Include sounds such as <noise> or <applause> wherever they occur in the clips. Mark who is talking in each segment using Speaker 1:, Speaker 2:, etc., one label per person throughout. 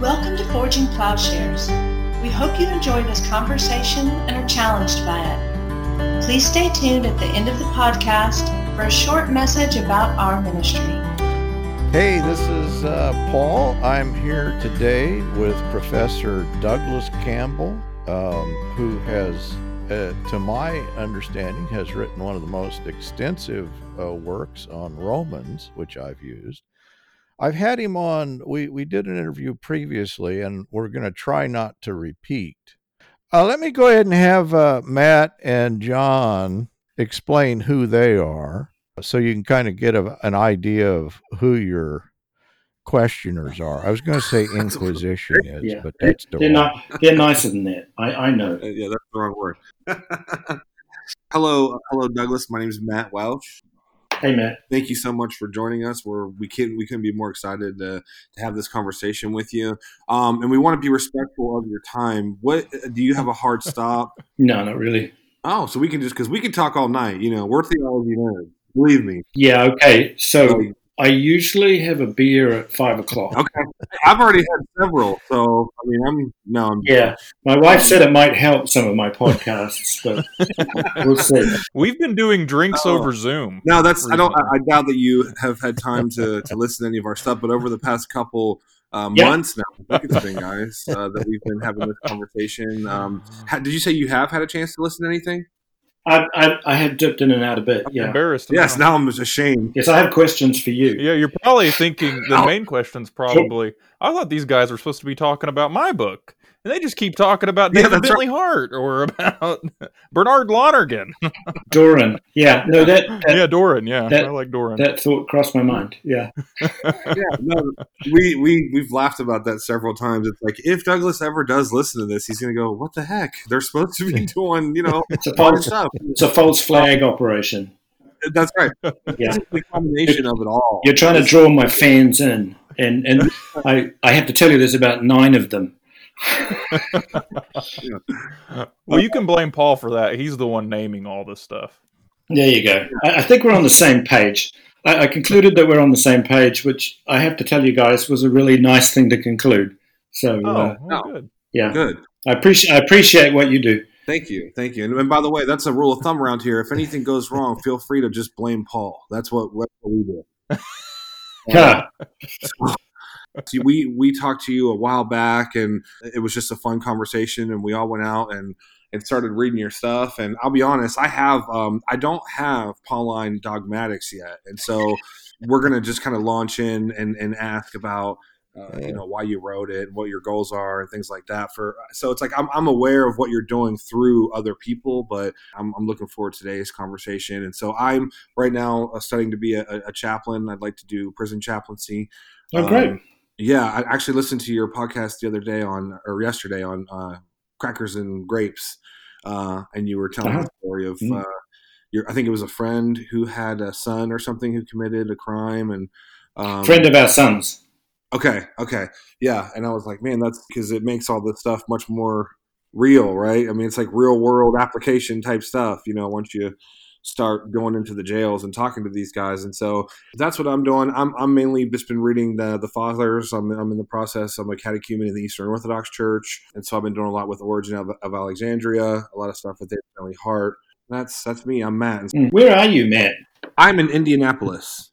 Speaker 1: Welcome to Forging Plowshares. We hope you enjoy this conversation and are challenged by it. Please stay tuned at the end of the podcast for a short message about our ministry.
Speaker 2: Hey, this is uh, Paul. I'm here today with Professor Douglas Campbell, um, who has, uh, to my understanding, has written one of the most extensive uh, works on Romans, which I've used. I've had him on. We we did an interview previously, and we're going to try not to repeat. Uh, let me go ahead and have uh, Matt and John explain who they are, so you can kind of get a, an idea of who your questioners are. I was going to say <laughs> Inquisition is,
Speaker 3: Yeah.
Speaker 2: but that's the
Speaker 3: They're
Speaker 2: wrong.
Speaker 3: not. They're nicer than that. I, I know.
Speaker 4: Uh, yeah, that's the wrong word. <laughs> hello, hello, Douglas. My name is Matt Welch.
Speaker 3: Hey, Matt.
Speaker 4: Thank you so much for joining us. We're we can we couldn't be more excited to, to have this conversation with you. Um, and we want to be respectful of your time. What do you have a hard stop? <laughs>
Speaker 3: No, not really.
Speaker 4: Oh, so we can just because we can talk all night. You know, we're theology nerds. Believe me.
Speaker 3: Yeah. Okay. So I usually have a beer at five o'clock.
Speaker 4: Okay, I've already had several. So I mean, I'm no, I'm
Speaker 3: Yeah. My wife said it might help some of my podcasts, but <laughs> we'll see.
Speaker 5: We've been doing drinks
Speaker 4: Oh.
Speaker 5: over Zoom.
Speaker 4: No, that's I don't. I, I doubt that you have had time to to listen to any of our stuff. But over the past couple uh,
Speaker 3: Yeah.
Speaker 4: months now, I think it's been guys uh, that we've been having this conversation. Um, ha, did you say you have had a chance to listen to anything?
Speaker 3: I, I, I had dipped in and out a bit.
Speaker 5: I'm
Speaker 3: Yeah.
Speaker 5: embarrassed.
Speaker 4: Yes.
Speaker 5: now.
Speaker 4: Now I'm just ashamed.
Speaker 3: Yes, I have questions for you.
Speaker 5: Yeah, you're probably thinking the main question's probably. I thought these guys were supposed to be talking about my book, and they just keep talking about
Speaker 4: Yeah,
Speaker 5: David
Speaker 4: that's
Speaker 5: Bentley Hart or about <laughs> Bernard Lonergan. <laughs>
Speaker 3: Doran. Yeah. No, that that,
Speaker 5: yeah, Doran. Yeah,
Speaker 3: that-
Speaker 5: I like Doran.
Speaker 3: that thought crossed my mind. Yeah. <laughs>
Speaker 4: Yeah, no, we we we've laughed about that several times. It's like if Douglas ever does listen to this, he's gonna go, "What the heck? They're supposed to be doing, you know,
Speaker 3: It's a false.
Speaker 4: stuff."
Speaker 3: It's a false flag operation.
Speaker 4: That's right.
Speaker 3: Yeah.
Speaker 4: It's the combination of it all.
Speaker 3: You're trying to draw my fans in, and and I I have to tell you, there's about nine of them.
Speaker 5: Well, you can blame Paul for that. He's the one naming all this stuff.
Speaker 3: There you go. I, I think we're on the same page. I, I concluded that we're on the same page, which I have to tell you guys was a really nice thing to conclude. So
Speaker 5: Oh,
Speaker 3: uh,
Speaker 5: well, good.
Speaker 3: yeah,
Speaker 4: Good.
Speaker 3: I appreciate I appreciate what you do.
Speaker 4: Thank you, thank you. And, and by the way, that's a rule of thumb around here. If anything goes wrong, feel free to just blame Paul. That's what what we do.
Speaker 3: Yeah. <laughs>
Speaker 4: See, we we talked to you a while back, and it was just a fun conversation. And we all went out and and started reading your stuff. And I'll be honest, I have um, I don't have Pauline dogmatics yet, and so we're gonna just kind of launch in and and ask about. Uh, you know why you wrote it, and what your goals are, and things like that. For so it's like I'm, I'm aware of what you're doing through other people, but I'm, I'm looking forward to today's conversation. And so I'm right now uh, studying to be a, a chaplain. I'd like to do prison chaplaincy.
Speaker 3: Oh, great.
Speaker 4: Um, yeah, I actually listened to your podcast the other day on, or yesterday on uh, crackers and grapes, uh, and you were telling
Speaker 3: Uh-huh.
Speaker 4: the story of
Speaker 3: Mm.
Speaker 4: uh, your. I think it was a friend who had a son or something who committed a crime, and um,
Speaker 3: Friend of our sons.
Speaker 4: Okay, okay, yeah, and I was like, man, that's because it makes all this stuff much more real, right? I mean, it's like real world application type stuff, you know. Once you start going into the jails and talking to these guys, and so that's what I'm doing. I'm, I'm mainly just been reading the the fathers. I'm, I'm in the process. I'm a catechumen in the Eastern Orthodox Church, and so I've been doing a lot with Origen of, of Alexandria, a lot of stuff with David Bentley Hart. That's that's me. I'm Matt.
Speaker 3: Mm. Where are you, Matt?
Speaker 4: I'm in Indianapolis.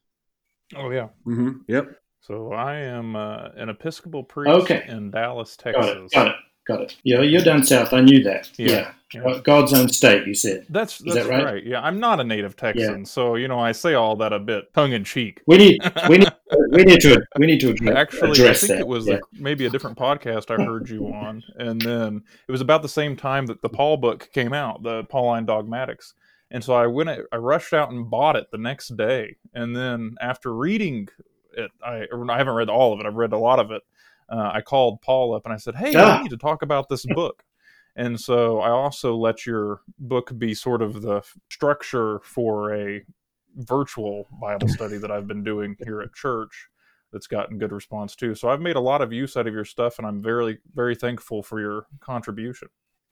Speaker 5: Oh yeah.
Speaker 4: hmm Yep.
Speaker 5: So I am uh, an Episcopal priest
Speaker 3: Okay.
Speaker 5: in Dallas,
Speaker 3: Got
Speaker 5: Texas.
Speaker 3: it. Got it. Got it. Yeah, you're down south. I knew that.
Speaker 5: Yeah.
Speaker 3: Yeah.
Speaker 5: Yeah.
Speaker 3: God's own state. You said.
Speaker 5: That's
Speaker 3: Is
Speaker 5: that's
Speaker 3: that right?
Speaker 5: right? Yeah, I'm not a native Texan, so you know I say all that a bit tongue in cheek.
Speaker 3: We need. We need. <laughs> We need to. We need to address,
Speaker 5: Actually, I
Speaker 3: address
Speaker 5: think
Speaker 3: that.
Speaker 5: it was
Speaker 3: yeah.
Speaker 5: a, maybe a different podcast I heard you on, and then it was about the same time that the Paul book came out, the Pauline Dogmatics, and so I went, I rushed out and bought it the next day, and then after reading it, I I haven't read all of it, I've read a lot of it. Uh, I called Paul up and I said, "Hey,
Speaker 3: Ah.
Speaker 5: I need to talk about this book." And so I also let your book be sort of the structure for a virtual Bible study that I've been doing here at church that's gotten good response too. So I've made a lot of use out of your stuff and I'm very very thankful for your contribution.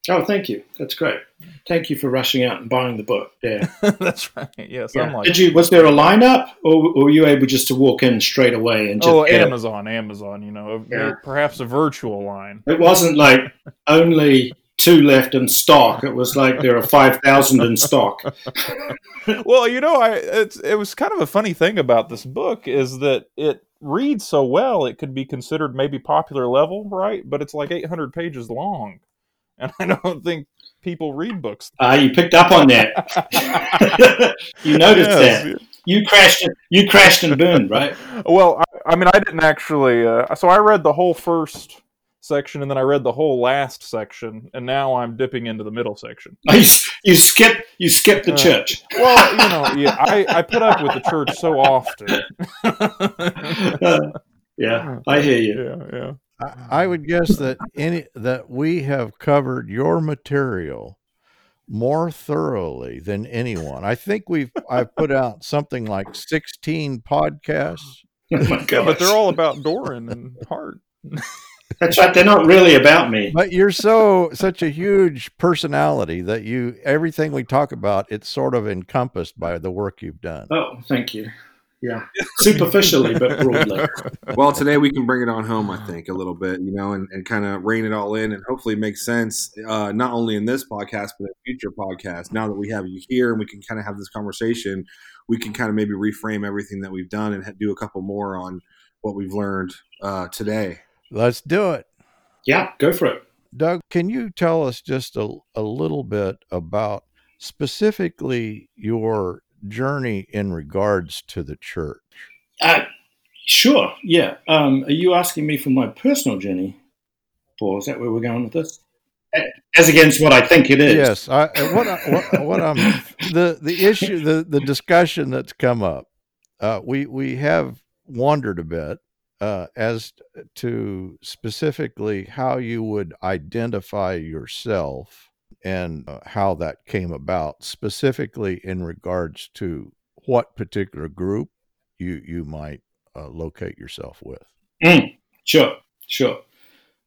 Speaker 3: Oh, thank you. That's great. Thank you for rushing out and buying the book. Yeah. <laughs>
Speaker 5: That's right. Yes,
Speaker 3: yeah.
Speaker 5: Like,
Speaker 3: Did you? Was there a lineup, or, or were you able just to walk in straight away and just?
Speaker 5: oh,
Speaker 3: get it?
Speaker 5: Amazon, Amazon. You know,
Speaker 3: Yeah.
Speaker 5: perhaps a virtual line.
Speaker 3: It wasn't like only two left in stock. It was like there are five thousand in stock. <laughs>
Speaker 5: well, you know, I it's, it was kind of a funny thing about this book is that it reads so well it could be considered maybe popular level, right? But it's like 800 pages long, <laughs> and I don't think people read books.
Speaker 3: Ah, you picked up on that. <laughs> you noticed
Speaker 5: Yes.
Speaker 3: that. You crashed. You crashed and burned, right? <laughs>
Speaker 5: Well, I, I mean, I didn't actually. Uh, so I read the whole first section, and then I read the whole last section, and now I'm dipping into the middle section.
Speaker 3: You, you skipped. You skipped the
Speaker 5: Uh,
Speaker 3: church.
Speaker 5: Well, you know, yeah, I, I put up with the church so often.
Speaker 3: yeah, I hear you.
Speaker 5: yeah, yeah.
Speaker 2: I, I mm-hmm. would guess that any that we have covered your material more thoroughly than anyone. I think we've I've put out something like 16 podcasts. <laughs>
Speaker 3: Oh
Speaker 5: Yeah, but they're all about <laughs> Doran and Hart.
Speaker 3: That's right. They're not really about me.
Speaker 2: But you're so such a huge personality that you everything we talk about it's sort of encompassed by the work you've done.
Speaker 3: Oh, thank you. Yeah, superficially but broadly. <laughs>
Speaker 4: well, today we can bring it on home, I think, a little bit, you know, and, and kind of rein it all in and hopefully make sense, uh, not only in this podcast, but in future podcasts. Now that we have you here and we can kind of have this conversation, we can kind of maybe reframe everything that we've done and ha- do a couple more on what we've learned uh, today.
Speaker 2: Let's do it.
Speaker 3: Yeah, go for it.
Speaker 2: Doug, can you tell us just a, a little bit about specifically your journey in regards to the church?
Speaker 3: Uh, sure. Yeah. Um, are you asking me for my personal journey, Paul? Is that where we're going with this? As against what I think it is.
Speaker 2: Yes, I, what, I, what what I'm the the issue the the discussion that's come up. Uh, we we have wondered a bit uh, as to specifically how you would identify yourself and uh, how that came about, specifically in regards to what particular group you you might uh, locate yourself with.
Speaker 3: Mm, sure. Sure.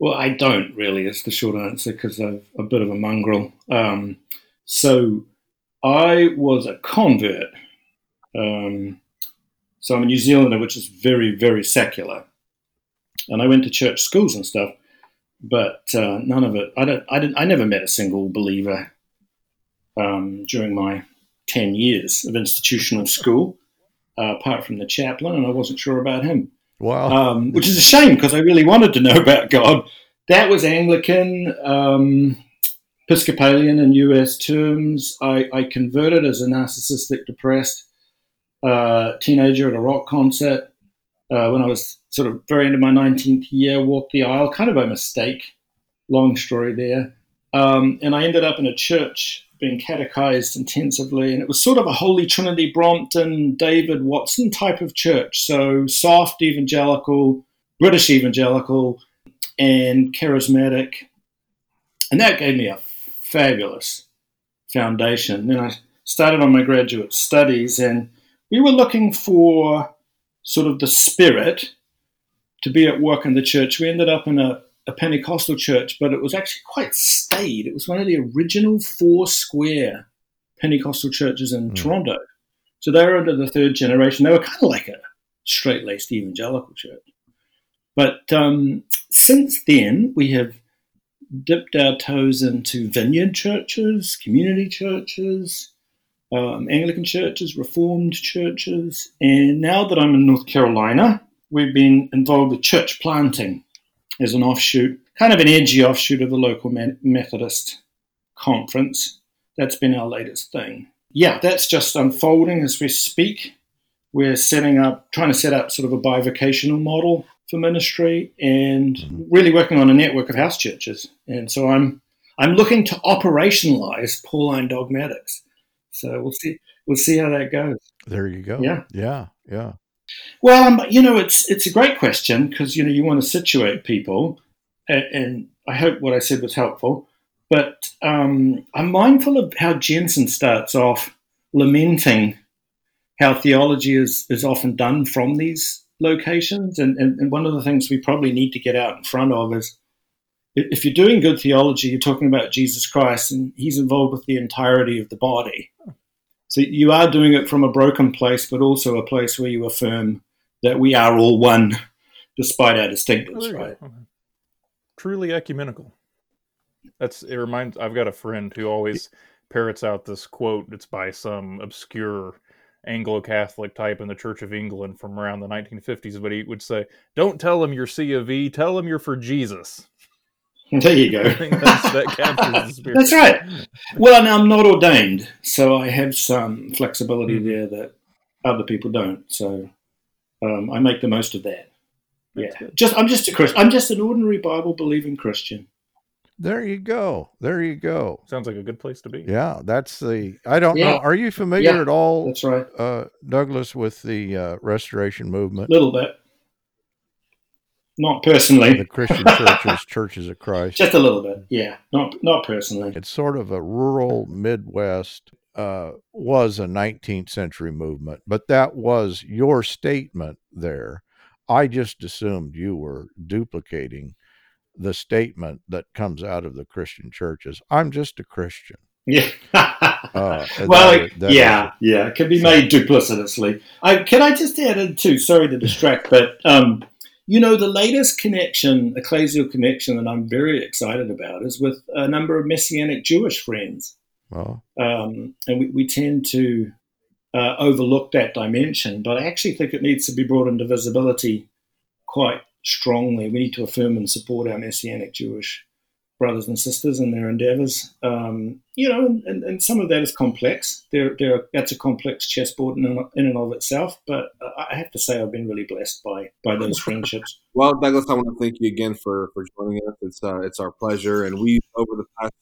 Speaker 3: Well, I don't really. It's the short answer because I'm a bit of a mongrel. Um, so I was a convert. Um, so I'm a New Zealander, which is very, very secular, and I went to church schools and stuff, but uh, none of it. I don't. I didn't. I never met a single believer um, during my ten years of institutional school, uh, apart from the chaplain, and I wasn't sure about him
Speaker 2: Wow,
Speaker 3: um, which is a shame because I really wanted to know about God. That was Anglican, um, Episcopalian in US terms. I, I converted as a narcissistic, depressed uh, teenager at a rock concert uh, when I was sort of very end of my 19th year, walked the aisle kind of by mistake. Long story there. Um, and I ended up in a church being catechized intensively, and it was sort of a Holy Trinity Brompton, David Watson type of church. So soft evangelical, British evangelical, and charismatic. And that gave me a fabulous foundation. Then I started on my graduate studies, and we were looking for sort of the spirit to be at work in the church. We ended up in a, a Pentecostal church, but it was actually quite staid. It was one of the original four square Pentecostal churches in
Speaker 2: Mm.
Speaker 3: Toronto. So they were under the third generation. They were kind of like a straight laced evangelical church. But um, since then, we have dipped our toes into vineyard churches, community churches, um, Anglican churches, Reformed churches. And now that I'm in North Carolina, we've been involved with church planting as an offshoot, kind of an edgy offshoot of the local Methodist conference. That's been our latest thing. Yeah, that's just unfolding as we speak. We're setting up, trying to set up sort of a bivocational model for ministry and really working on a network of house churches. And so I'm I'm looking to operationalize Pauline dogmatics. So we'll see we'll see how that goes.
Speaker 2: there you go.
Speaker 3: Yeah.
Speaker 2: yeah, yeah.
Speaker 3: Well, um, you know, it's it's a great question because you know you want to situate people, and, and I hope what I said was helpful. But um, I'm mindful of how Jenson starts off lamenting how theology is is often done from these locations, and, and, and one of the things we probably need to get out in front of is if you're doing good theology, you're talking about Jesus Christ, and He's involved with the entirety of the body. So you are doing it from a broken place, but also a place where you affirm that we are all one, despite our distinctives. Right?
Speaker 5: Truly ecumenical. That's it. Reminds. I've got a friend who always parrots out this quote. It's by some obscure Anglo-Catholic type in the Church of England from around the 1950s, but he would say, "Don't tell them you're C of E. Tell them you're for Jesus." <laughs>
Speaker 3: There you go.
Speaker 5: that's, that captures the <laughs> spirit.
Speaker 3: That's right. Well, now I'm not ordained, so I have some flexibility
Speaker 5: Mm-hmm.
Speaker 3: there that other people don't. So um, I make the most of that.
Speaker 5: That's
Speaker 3: yeah,
Speaker 5: good.
Speaker 3: just I'm just a Christian. I'm just an ordinary Bible believing Christian.
Speaker 2: There you go. There you go.
Speaker 5: Sounds like a good place to be.
Speaker 2: Yeah, that's the. I don't
Speaker 3: Yeah.
Speaker 2: know. Are you familiar
Speaker 3: Yeah.
Speaker 2: at all,
Speaker 3: That's right.
Speaker 2: uh, Douglas, with the uh, Restoration Movement,
Speaker 3: A little bit, not personally,
Speaker 2: the Christian churches, <laughs> Churches of Christ?
Speaker 3: just a little bit. Yeah, not not personally.
Speaker 2: It's sort of a rural Midwest. Uh, was a 19th century movement, but that was your statement there. I just assumed you were duplicating the statement that comes out of the Christian churches. I'm just a Christian.
Speaker 3: Yeah.
Speaker 2: Uh, <laughs>
Speaker 3: well,
Speaker 2: that- that
Speaker 3: yeah, yeah, it can be made duplicitously. I, can I just add in too? Sorry to distract, <laughs> but um, you know, the latest connection, ecclesial connection, that I'm very excited about is with a number of Messianic Jewish friends,
Speaker 2: well,
Speaker 3: um, and we, we tend to uh, overlook that dimension, but I actually think it needs to be brought into visibility quite strongly. We need to affirm and support our Messianic Jewish brothers and sisters in their endeavors. Um, you know, and, and, some of that is complex. There, there, that's a complex chessboard in, in and of itself. But I have to say, I've been really blessed by by those friendships. <laughs>
Speaker 4: Well, Douglas, I want to thank you again for for joining us. It's uh, it's our pleasure, and we over the past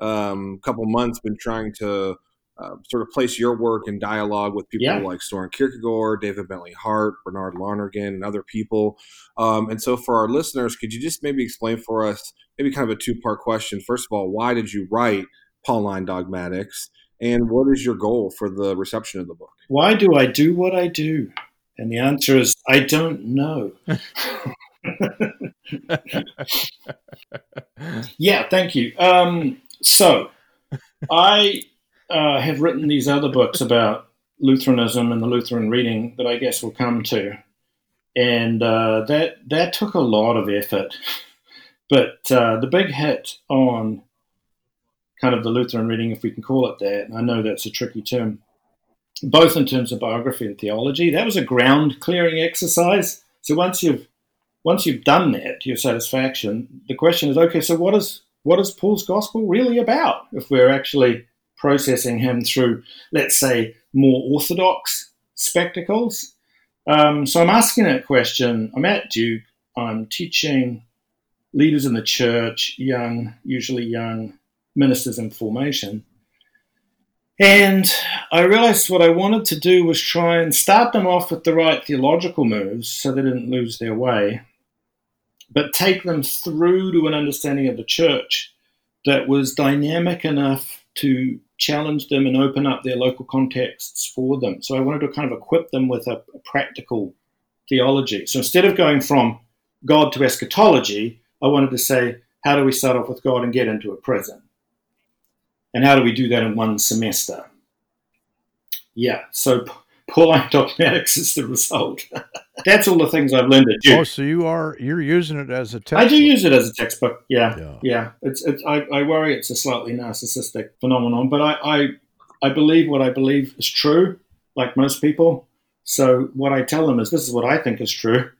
Speaker 4: um, couple months been trying to uh, sort of place your work in dialogue with people
Speaker 3: Yeah.
Speaker 4: like Soren Kierkegaard, David Bentley Hart, Bernard Lonergan, and other people. Um, and so, for our listeners, could you just maybe explain for us, maybe kind of a two part question? First of all, why did you write Pauline Dogmatics, and what is your goal for the reception of the book?
Speaker 3: Why do I do what I do? And the answer is, I don't know. <laughs> Yeah, thank you. Um, so, I uh, have written these other books about Lutheranism and the Lutheran reading that I guess we'll come to, and uh, that that took a lot of effort. But uh, the big hit on kind of the Lutheran reading, if we can call it that, and I know that's a tricky term, both in terms of biography and theology, that was a ground clearing exercise. So once you've once you've done that to your satisfaction, the question is, okay, so what is what is Paul's gospel really about? If we're actually processing him through, let's say, more orthodox spectacles. Um, so I'm asking that question. I'm at Duke. I'm teaching leaders in the church, young, usually young ministers in formation. And I realized what I wanted to do was try and start them off with the right theological moves so they didn't lose their way, but take them through to an understanding of the church that was dynamic enough to challenge them and open up their local contexts for them. So I wanted to kind of equip them with a, a practical theology. So instead of going from God to eschatology, I wanted to say, how do we start off with God and get into a prison? And how do we do that in one semester? Yeah, so Pauline dogmatics is the result. <laughs> That's all the things I've learned at
Speaker 2: oh, so you are you're using it as a text.
Speaker 3: I do use it as a textbook. Yeah,
Speaker 2: Yeah.
Speaker 3: yeah. It's, it's I, I worry it's a slightly narcissistic phenomenon, but I, I I believe what I believe is true, like most people. So what I tell them is this is what I think is true,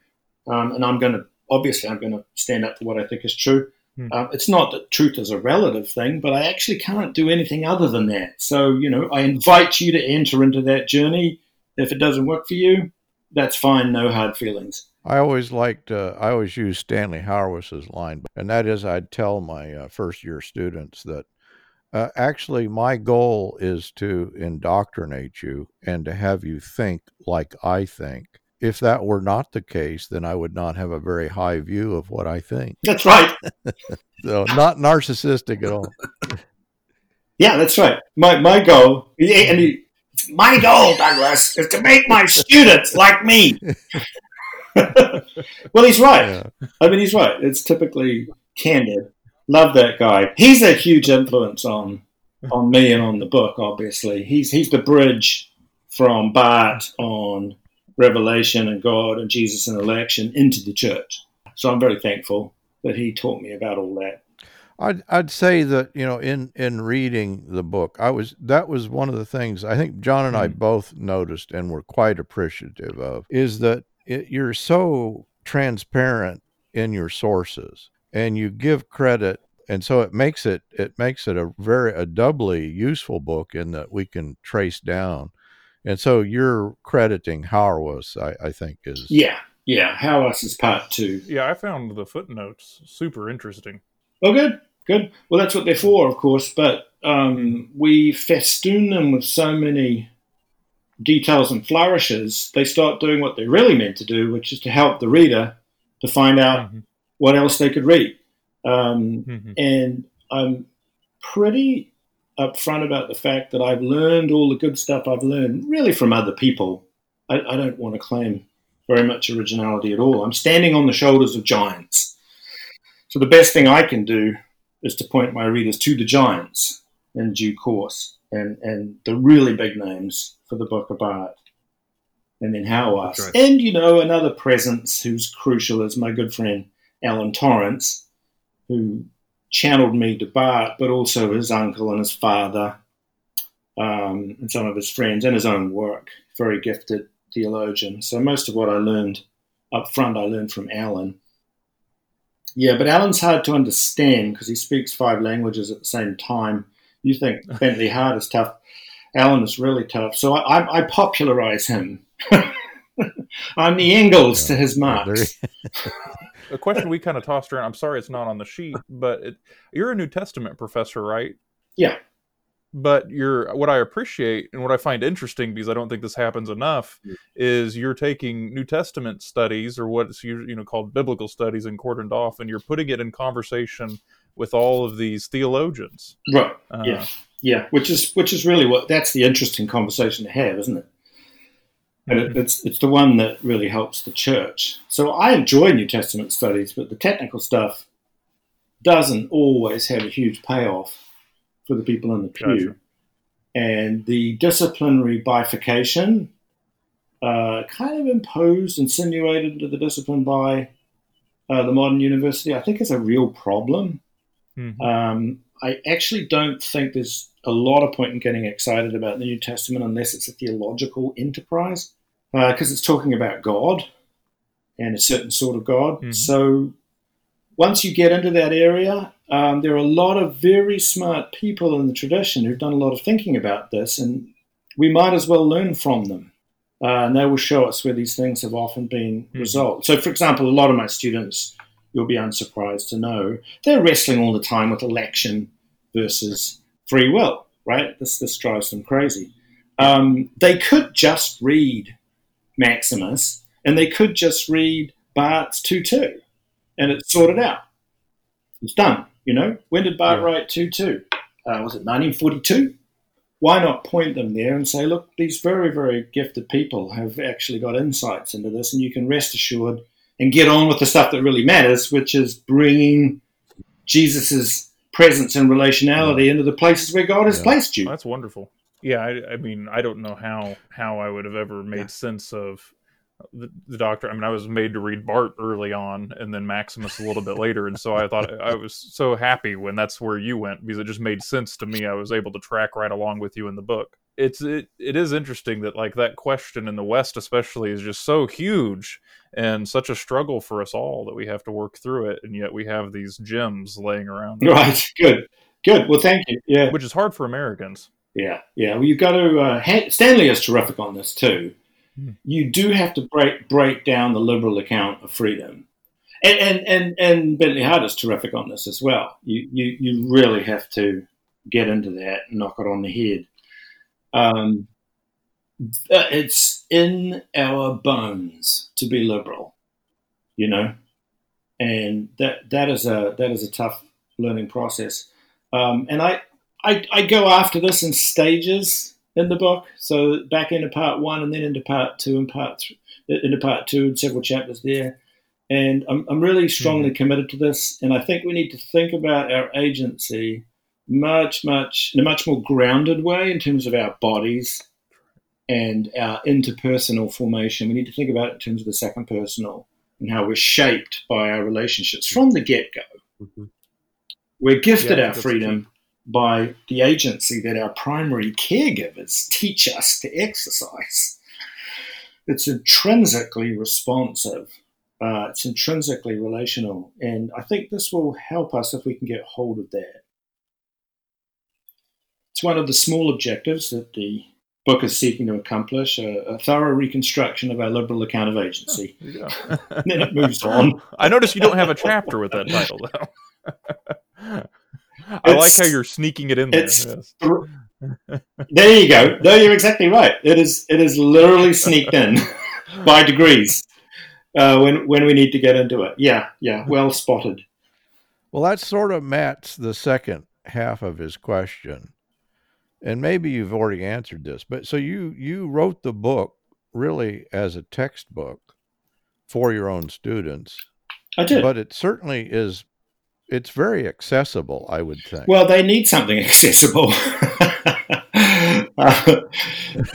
Speaker 3: um, and I'm going to obviously I'm going to stand up for what I think is true.
Speaker 5: Hmm.
Speaker 3: Um, it's not that truth is a relative thing, but I actually can't do anything other than that. So you know, I invite you to enter into that journey. If it doesn't work for you, that's fine. No hard feelings.
Speaker 2: I always liked, uh, I always used Stanley Hauerwas's line, and that is I'd tell my uh, first year students that uh, actually my goal is to indoctrinate you and to have you think like I think. If that were not the case, then I would not have a very high view of what I think.
Speaker 3: That's right. <laughs>
Speaker 2: So, not narcissistic at all. <laughs>
Speaker 3: Yeah, that's right. My my goal, and it's my goal, Douglas, is to make my students like me. <laughs> well, he's right.
Speaker 2: Yeah.
Speaker 3: I mean, he's right. It's typically candid. love that guy. He's a huge influence on on me and on the book. Obviously, he's he's the bridge from Barth on Revelation and God and Jesus and election into the church. So I'm very thankful that he taught me about all that.
Speaker 2: I'd I'd say that you know in in reading the book, I was that was one of the things I think John and I
Speaker 5: Mhm.
Speaker 2: both noticed and were quite appreciative of is that it, you're so transparent in your sources and you give credit and so it makes it it makes it a very a doubly useful book in that we can trace down and so you're crediting Hauerwas, I, I think is
Speaker 3: Yeah, yeah. Hauerwas is part two?
Speaker 5: Yeah, I found the footnotes super interesting.
Speaker 3: Oh, good, good. Well, that's what they're for, of course. But um, we festoon them with so many details and flourishes, they start doing what they're really meant to do, which is to help the reader to find out
Speaker 5: Mhm.
Speaker 3: what else they could read. Um,
Speaker 5: Mhm.
Speaker 3: and I'm pretty upfront about the fact that I've learned all the good stuff I've learned really from other people. I, I don't want to claim very much originality at all. I'm standing on the shoulders of giants. So the best thing I can do is to point my readers to the giants in due course and, and the really big names for the Book of Barth. And then.
Speaker 4: That's right.
Speaker 3: And, you know, another presence who's crucial is my good friend Alan Torrance, who channeled me to Barth, but also his uncle and his father, um, and some of his friends, and his own work. Very gifted theologian. So most of what I learned up front, I learned from Alan. Yeah, but Alan's hard to understand because he speaks five languages at the same time. You think <laughs> Bentley Hart is tough. Alan is really tough. So I, I, I popularize him. <laughs> I'm the Engels
Speaker 2: Yeah.
Speaker 3: to his Marx.
Speaker 5: A <laughs> question we kind of tossed around. I'm sorry it's not on the sheet, but it, you're a New Testament professor, right?
Speaker 3: Yeah.
Speaker 5: But you're what I appreciate and what I find interesting because I don't think this happens enough
Speaker 4: Mm.
Speaker 5: is you're taking New Testament studies or what's you you know called biblical studies and cordoned off, and you're putting it in conversation with all of these theologians.
Speaker 3: Right.
Speaker 5: Uh,
Speaker 3: Yeah. Yeah, which is which is really what that's the interesting conversation to have, isn't it? And it, it's it's the one that really helps the church. So I enjoy New Testament studies, but the technical stuff doesn't always have a huge payoff for the people in the pew.
Speaker 5: Gotcha.
Speaker 3: And the disciplinary bifurcation, uh, kind of imposed, insinuated into the discipline by uh, the modern university, I think is a real problem.
Speaker 5: mhm.
Speaker 3: Um, I actually don't think there's a lot of point in getting excited about the New Testament unless it's a theological enterprise, because it's talking about God and a certain sort of God.
Speaker 5: Mhm.
Speaker 3: So once you get into that area, um, there are a lot of very smart people in the tradition who've done a lot of thinking about this, and we might as well learn from them. Uh, and they will show us where these things have often been
Speaker 5: Mhm.
Speaker 3: resolved. So, for example, a lot of my students, you'll be unsurprised to know, they're wrestling all the time with election versus free will, right? This, this drives them crazy. Um, they could just read Maximus and they could just read Barth's 2 2 and it's sorted out. It's done, you know? When did Barth
Speaker 5: Yeah.
Speaker 3: write 2 2? Uh, was it 1942? Why not point them there and say, look, these very, very gifted people have actually got insights into this, and you can rest assured and get on with the stuff that really matters, which is bringing Jesus's presence and relationality into the places where God has
Speaker 2: Yeah.
Speaker 3: placed you.
Speaker 5: That's wonderful. Yeah, I, I mean, I don't know how how I would have ever made
Speaker 4: Yeah.
Speaker 5: sense of the, the Doctor. I mean, I was made to read Barth early on, and then Maximus a little bit later, and so I thought I was so happy when that's where you went because it just made sense to me. I was able to track right along with you in the book. It's it, it is interesting that like that question in the West, especially, is just so huge and such a struggle for us all that we have to work through it, and yet we have these gems laying around, <laughs>
Speaker 3: Right, good, good. Well, thank you. Yeah,
Speaker 5: which is hard for Americans.
Speaker 3: Yeah, yeah. Well, you've got to. Uh, ha- Stanley is terrific on this too.
Speaker 5: Hmm.
Speaker 3: You do have to break break down the liberal account of freedom, and and and, and Bentley Hart is terrific on this as well. You you you really have to get into that and knock it on the head. Um, it's in our bones to be liberal, you know, and that that is a that is a tough learning process. Um, and I, I I go after this in stages in the book. So back into part one, and then into part two, and part th- into part two, and several chapters there. And I'm, I'm really strongly mm-hmm. committed to this. And I think we need to think about our agency much, much in a much more grounded way in terms of our bodies and our interpersonal formation. We need to think about it in terms of the second personal and how we're shaped by our relationships from the get go. Mm-hmm. We're gifted yeah, our freedom. By the agency that our primary caregivers teach us to exercise. It's intrinsically responsive. Uh, it's intrinsically relational. And I think this will help us if we can get hold of that. It's one of the small objectives that the book is seeking to accomplish a, a thorough reconstruction of our liberal account of agency. <laughs> Oh, then it moves on. <laughs>
Speaker 5: I notice you don't have a chapter with that title, though. <laughs> I like how you're sneaking it in there. Yes.
Speaker 3: there you go. No, you're exactly right. It is. It is literally sneaked in <laughs> by degrees uh, when when we need to get into it. Yeah, yeah. Well spotted.
Speaker 2: Well, that sort of Matt's the second half of his question and maybe you've already answered this, but so you you wrote the book really as a textbook for your own students.
Speaker 3: I did,
Speaker 2: but it certainly is. It's very accessible, I would think.
Speaker 3: Well, they need something <laughs> accessible. uh,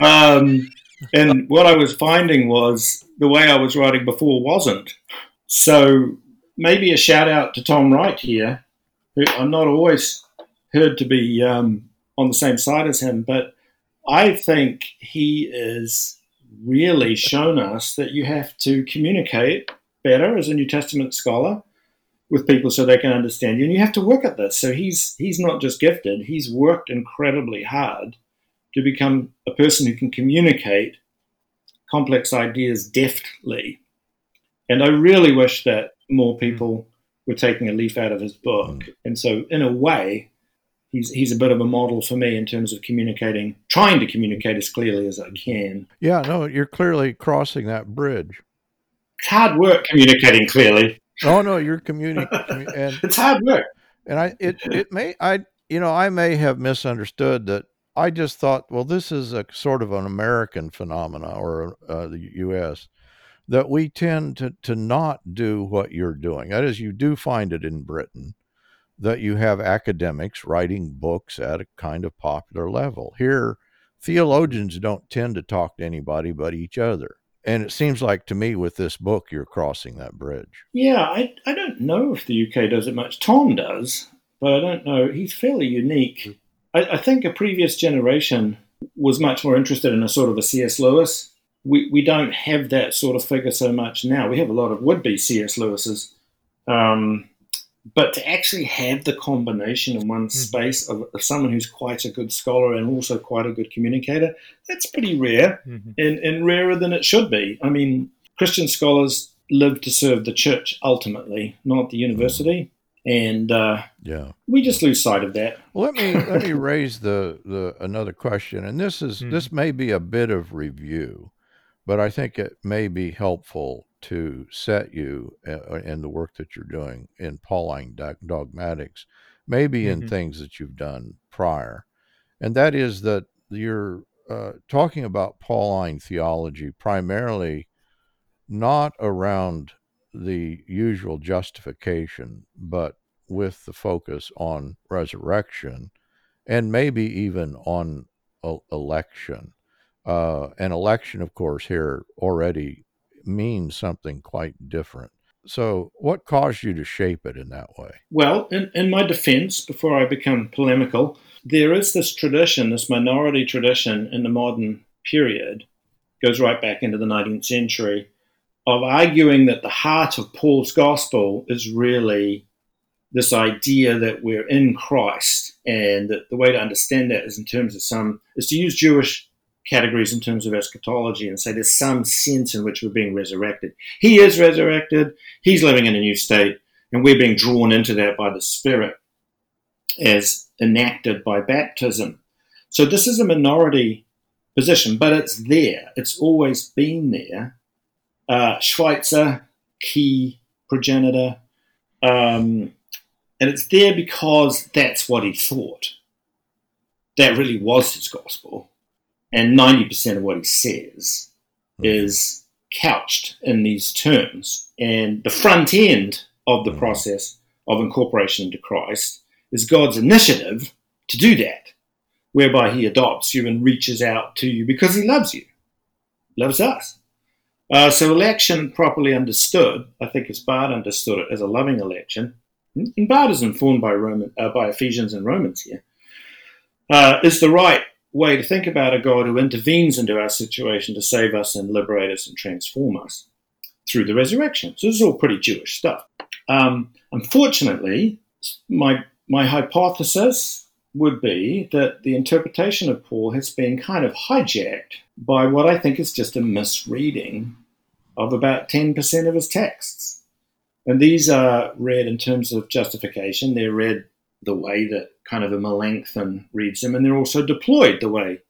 Speaker 3: <laughs> um, and what I was finding was the way I was writing before wasn't. So maybe a shout out to Tom Wright here, who I'm not always heard to be um, on the same side as him, but I think he is really shown us that you have to communicate better as a New Testament scholar with people so they can understand you, and you have to work at this. So he's he's not just gifted; he's worked incredibly hard to become a person who can communicate complex ideas deftly. And I really wish that more people were taking a leaf out of his book. Mm. And so, in a way, he's he's a bit of a model for me in terms of communicating, trying to communicate as clearly as I can.
Speaker 2: Yeah, no, you're clearly crossing that bridge.
Speaker 3: It's hard work communicating clearly.
Speaker 2: Oh no, you're communicating, <laughs>
Speaker 3: and it's hard work.
Speaker 2: And I, it, it may, I, you know, I may have misunderstood that. I just thought, well, this is a sort of an American phenomena or uh, the U.S. that we tend to to not do what you're doing. That is, you do find it in Britain that you have academics writing books at a kind of popular level. Here, theologians don't tend to talk to anybody but each other. And it seems like to me with this book, you're crossing that bridge.
Speaker 3: Yeah, I, I don't know if the UK does it much. Tom does, but I don't know. He's fairly unique. I, I think a previous generation was much more interested in a sort of a C.S. Lewis. We, we don't have that sort of figure so much now. We have a lot of would be C.S. Lewis's. Um, but to actually have the combination in one mm-hmm. space of, of, someone who's quite a good scholar and also quite a good communicator, that's pretty rare mm-hmm. and, and rarer than it should be. I mean, Christian scholars live to serve the church ultimately, not the university. And uh, yeah, we just lose sight of that.
Speaker 2: Well, let me let me <laughs> raise the, the another question, and this is mm-hmm. this may be a bit of review, but I think it may be helpful to set you uh, in the work that you're doing in Pauline dogmatics, maybe mm-hmm. in things that you've done prior. And that is that you're uh, talking about Pauline theology primarily not around the usual justification, but with the focus on resurrection and maybe even on election. Uh, an election, of course, here already means something quite different. So, what caused you to shape it in that way?
Speaker 3: Well, in, in my defense, before I become polemical, there is this tradition, this minority tradition in the modern period, goes right back into the 19th century, of arguing that the heart of Paul's gospel is really this idea that we're in Christ, and that the way to understand that is in terms of some, is to use Jewish categories in terms of eschatology and say there's some sense in which we're being resurrected. He is resurrected, he's living in a new state, and we're being drawn into that by the Spirit as enacted by baptism. So this is a minority position, but it's there. It's always been there. Uh, Schweitzer, key progenitor, um, and it's there because that's what he thought. That really was his gospel and 90% of what he says mm. is couched in these terms. And the front end of the
Speaker 2: Mhm.
Speaker 3: process of incorporation into Christ is God's initiative to do that, whereby He adopts you and reaches out to you because He loves you, loves us. Uh, so election properly understood, I think as Barth understood it as a loving election, and Barth is informed by Roman, uh, by Ephesians and Romans here, uh, is the right way to think about a God who intervenes into our situation to save us and liberate us and transform us through the resurrection. So this is all pretty Jewish stuff. Um, unfortunately, my my hypothesis would be that the interpretation of Paul has been kind of hijacked by what I think is just a misreading of about 10% of his texts. And these are read in terms of justification. They're read the way that kind of a Melanchthon reads them, and they're also deployed the way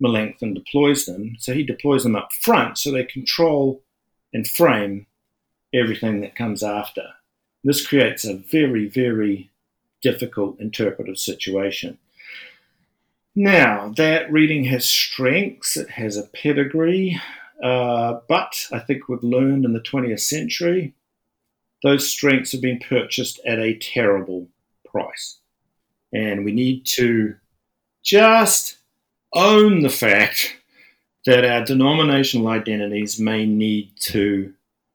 Speaker 3: Melanchthon deploys them. So he deploys them up front so they control and frame everything that comes after. This creates a very, very difficult interpretive situation. Now, that reading has strengths, it has a pedigree, uh, but I think we've learned in the 20th century those strengths have been purchased at a terrible price. And we need to just own the fact that our denominational identities may need to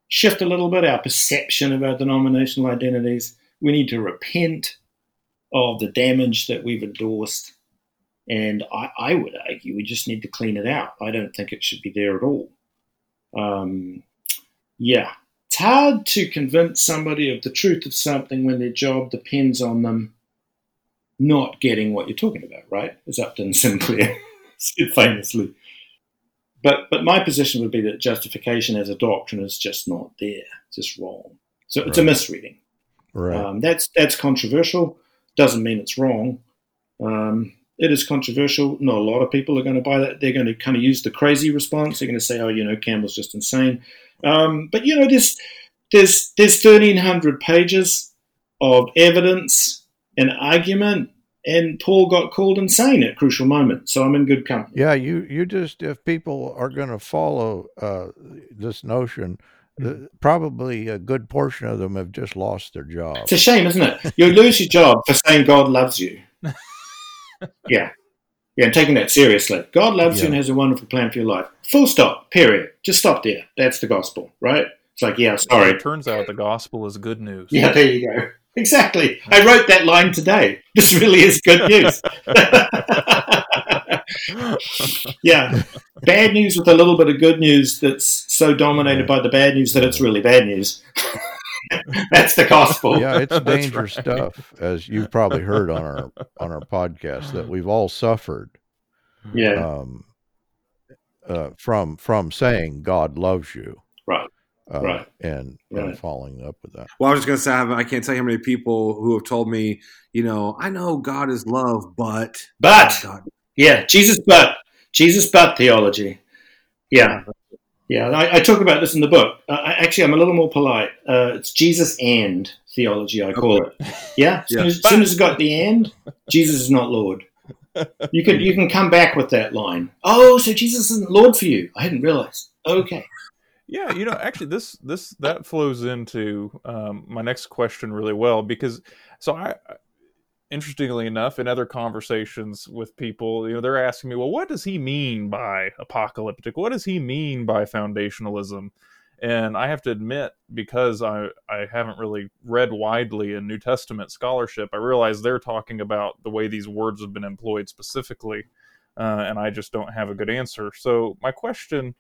Speaker 3: shift a little bit, our perception of our denominational identities. We need to repent of the damage that we've endorsed. And I, I would argue we just need to clean it out. I don't think it should be there at all. Um, yeah, it's hard to convince somebody of the truth of something when their job depends on them not getting what you're talking about, right? As Upton <laughs> Sinclair said famously. But but my position would be that justification as a doctrine is just not there, it's just wrong. So it's a misreading.
Speaker 2: Right.
Speaker 3: Um, that's that's controversial. Doesn't mean it's wrong. Um, it is controversial. Not a lot of people are going to buy that. They're going to kind of use the crazy response. They're going to say, "Oh, you know, Campbell's just insane." Um, but you know, there's there's there's thirteen hundred pages of evidence and argument, and Paul got called insane at a crucial moment. So I'm in good company.
Speaker 2: yeah, you you just if people are going to follow uh, this notion, the, probably a good portion of them have just lost their job.
Speaker 3: It's a shame, isn't it? You <laughs> lose your job for saying God loves you. <laughs> yeah. Yeah, and taking that seriously. God loves you and has a wonderful plan for your life. Full stop. Period. Just stop there. That's the gospel, right? It's like, yeah, sorry.
Speaker 5: It turns out the gospel is good news.
Speaker 3: Yeah, there you go. Exactly. I wrote that line today. <laughs> This really is good news. <laughs> yeah. Bad news with a little bit of good news that's so dominated by the bad news that it's really bad news. <laughs> that's the gospel.
Speaker 2: yeah, it's dangerous
Speaker 5: right.
Speaker 2: stuff, as you've probably heard on our on our podcast that we've all suffered
Speaker 3: Yeah.
Speaker 2: um, uh, from from saying God loves you,
Speaker 3: Right.
Speaker 2: Uh,
Speaker 3: Right.
Speaker 2: and
Speaker 3: Right.
Speaker 2: and following up with that.
Speaker 4: Well, I was just gonna say I, can't tell you how many people who have told me, you know, I know God is love, but
Speaker 3: But
Speaker 4: God,
Speaker 3: Yeah, Jesus but Jesus but theology. Yeah, yeah. I, I talk about this in the book. Uh, I, actually, I'm a little more polite. Uh, it's Jesus and theology. I call it. <laughs> Yeah. As soon
Speaker 4: Yeah.
Speaker 3: as, as soon as it's got the and, Jesus is not Lord. You can you can come back with that line. Oh, so Jesus isn't Lord for you? I hadn't realized. Okay.
Speaker 5: Yeah, you know, actually, this this that flows into um, my next question really well because so I, interestingly enough, in other conversations with people, you know, they're asking me, well, what does he mean by apocalyptic? What does he mean by foundationalism? And I have to admit, because I I haven't really read widely in New Testament scholarship, I realize they're talking about the way these words have been employed specifically, uh, and I just don't have a good answer. So my question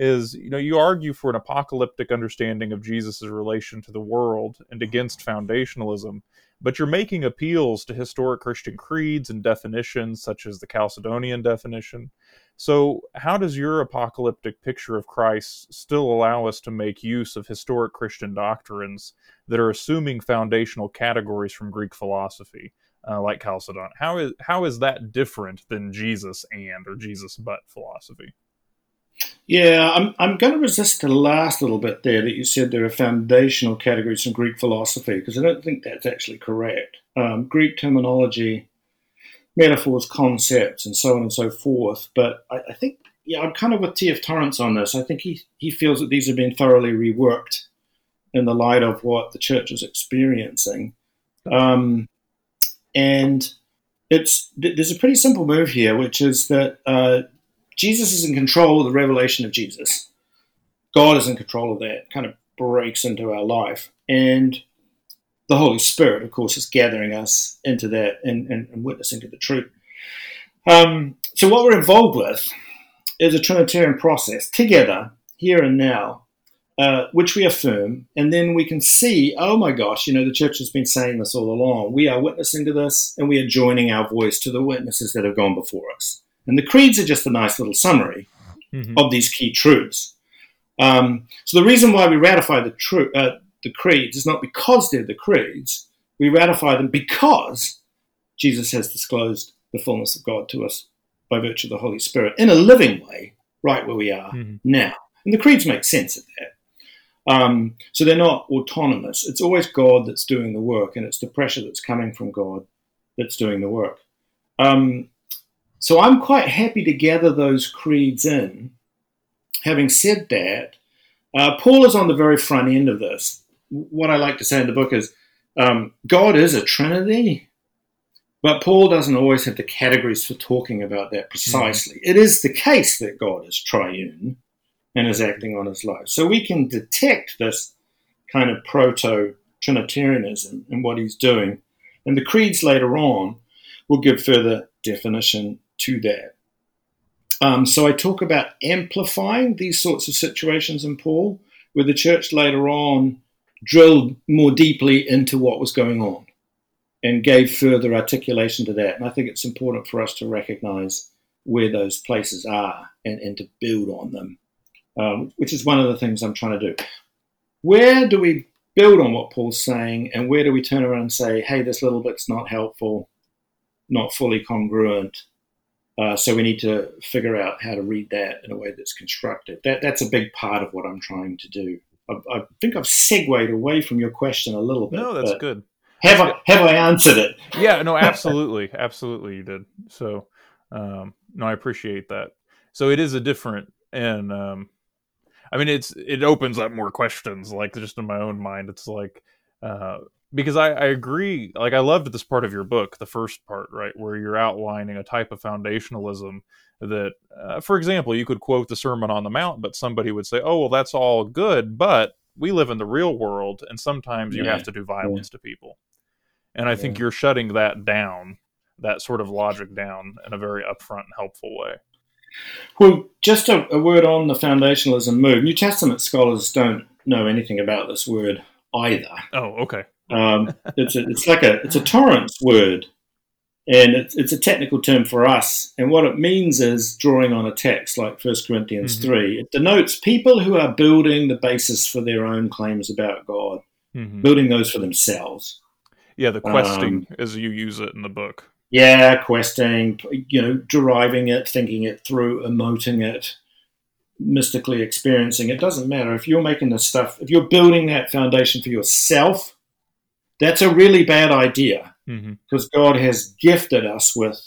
Speaker 5: is you know you argue for an apocalyptic understanding of jesus' relation to the world and against foundationalism but you're making appeals to historic christian creeds and definitions such as the chalcedonian definition. So how does your apocalyptic picture of christ still allow us to make use of historic christian doctrines that are assuming foundational categories from greek philosophy uh, like chalcedon? How is how is that different than jesus and or jesus but philosophy
Speaker 3: Yeah, I'm, I'm going to resist the last little bit there that you said there are foundational categories in Greek philosophy, because I don't think that's actually correct. Um, Greek terminology, metaphors, concepts, and so on and so forth. But I, I think, yeah, I'm kind of with T.F. Torrance on this. I think he, he feels that these have been thoroughly reworked in the light of what the church is experiencing. Um, and it's there's a pretty simple move here, which is that uh, Jesus is in control of the revelation of Jesus. God is in control of that. Kind of breaks into our life, and the Holy Spirit, of course, is gathering us into that and, and, and witnessing to the truth. Um, so what we're involved with is a Trinitarian process together, here and now, uh, which we affirm, and then we can see, oh my gosh, you know, the church has been saying this all along. We are witnessing to this, and we are joining our voice to the witnesses that have gone before us. And the creeds are just a nice little summary mm-hmm. of these key truths. Um, so the reason why we ratify the, uh, the creeds is not because they're the creeds. We ratify them because Jesus has disclosed the fullness of God to us by virtue of the Holy Spirit in a living way, right where we are mm-hmm. now. And the creeds make sense of that. Um, so they're not autonomous. It's always God that's doing the work, and it's the pressure that's coming from God that's doing the work. Um, so I'm quite happy to gather those creeds in. Having said that, uh, Paul is on the very front end of this. What I like to say in the book is um, God is a trinity, but Paul doesn't always have the categories for talking about that precisely. Mm. It is the case that God is triune and is acting on his life. So we can detect this kind of proto Trinitarianism in what he's doing. And the creeds later on will give further definition to that. Um, so I talk about amplifying these sorts of situations in Paul, where the church later on drilled more deeply into what was going on and gave further articulation to that. And I think it's important for us to recognize where those places are and, and to build on them, um, which is one of the things I'm trying to do. Where do we build on what Paul's saying, and where do we turn around and say, hey, this little bit's not helpful, not fully congruent? Uh, so we need to figure out how to read that in a way that's constructive. That, that's a big part of what I'm trying to do. I, I think I've segued away from your question a little bit.
Speaker 5: No, that's good
Speaker 3: have I have I answered it? <laughs>
Speaker 5: yeah, no, <laughs> absolutely, absolutely, you did. So, um, no, I appreciate that. So it is a different, and um, I mean, it's it opens up more questions. Like just in my own mind, it's like uh, because I, I agree. Like I loved this part of your book, the first part, right, where you're outlining a type of foundationalism that, uh, for example, you could quote the Sermon on the Mount, but somebody would say, "Oh, well, that's all good, but." We live in the real world, and sometimes you have to do violence yeah. to people and I yeah. think you're shutting that down, that sort of logic down in a very upfront and helpful way.
Speaker 3: Well, just a, a, word on the foundationalism move. New Testament scholars don't know anything about this word either.
Speaker 5: Oh, okay.
Speaker 3: Um, it's a, it's like a it's a Torrance word, and it's it's a technical term for us. And what it means is drawing on a text like 1 Corinthians mm-hmm. three. It denotes people who are building the basis for their own claims about God, mm-hmm. building those for themselves.
Speaker 5: Yeah, the questing um, as you use it in the book.
Speaker 3: Yeah, questing, you know, deriving it, thinking it through, emoting it, mystically experiencing it. Doesn't matter. If you're making this stuff, if you're building that foundation for yourself, that's a really bad idea because mm-hmm. God has gifted us with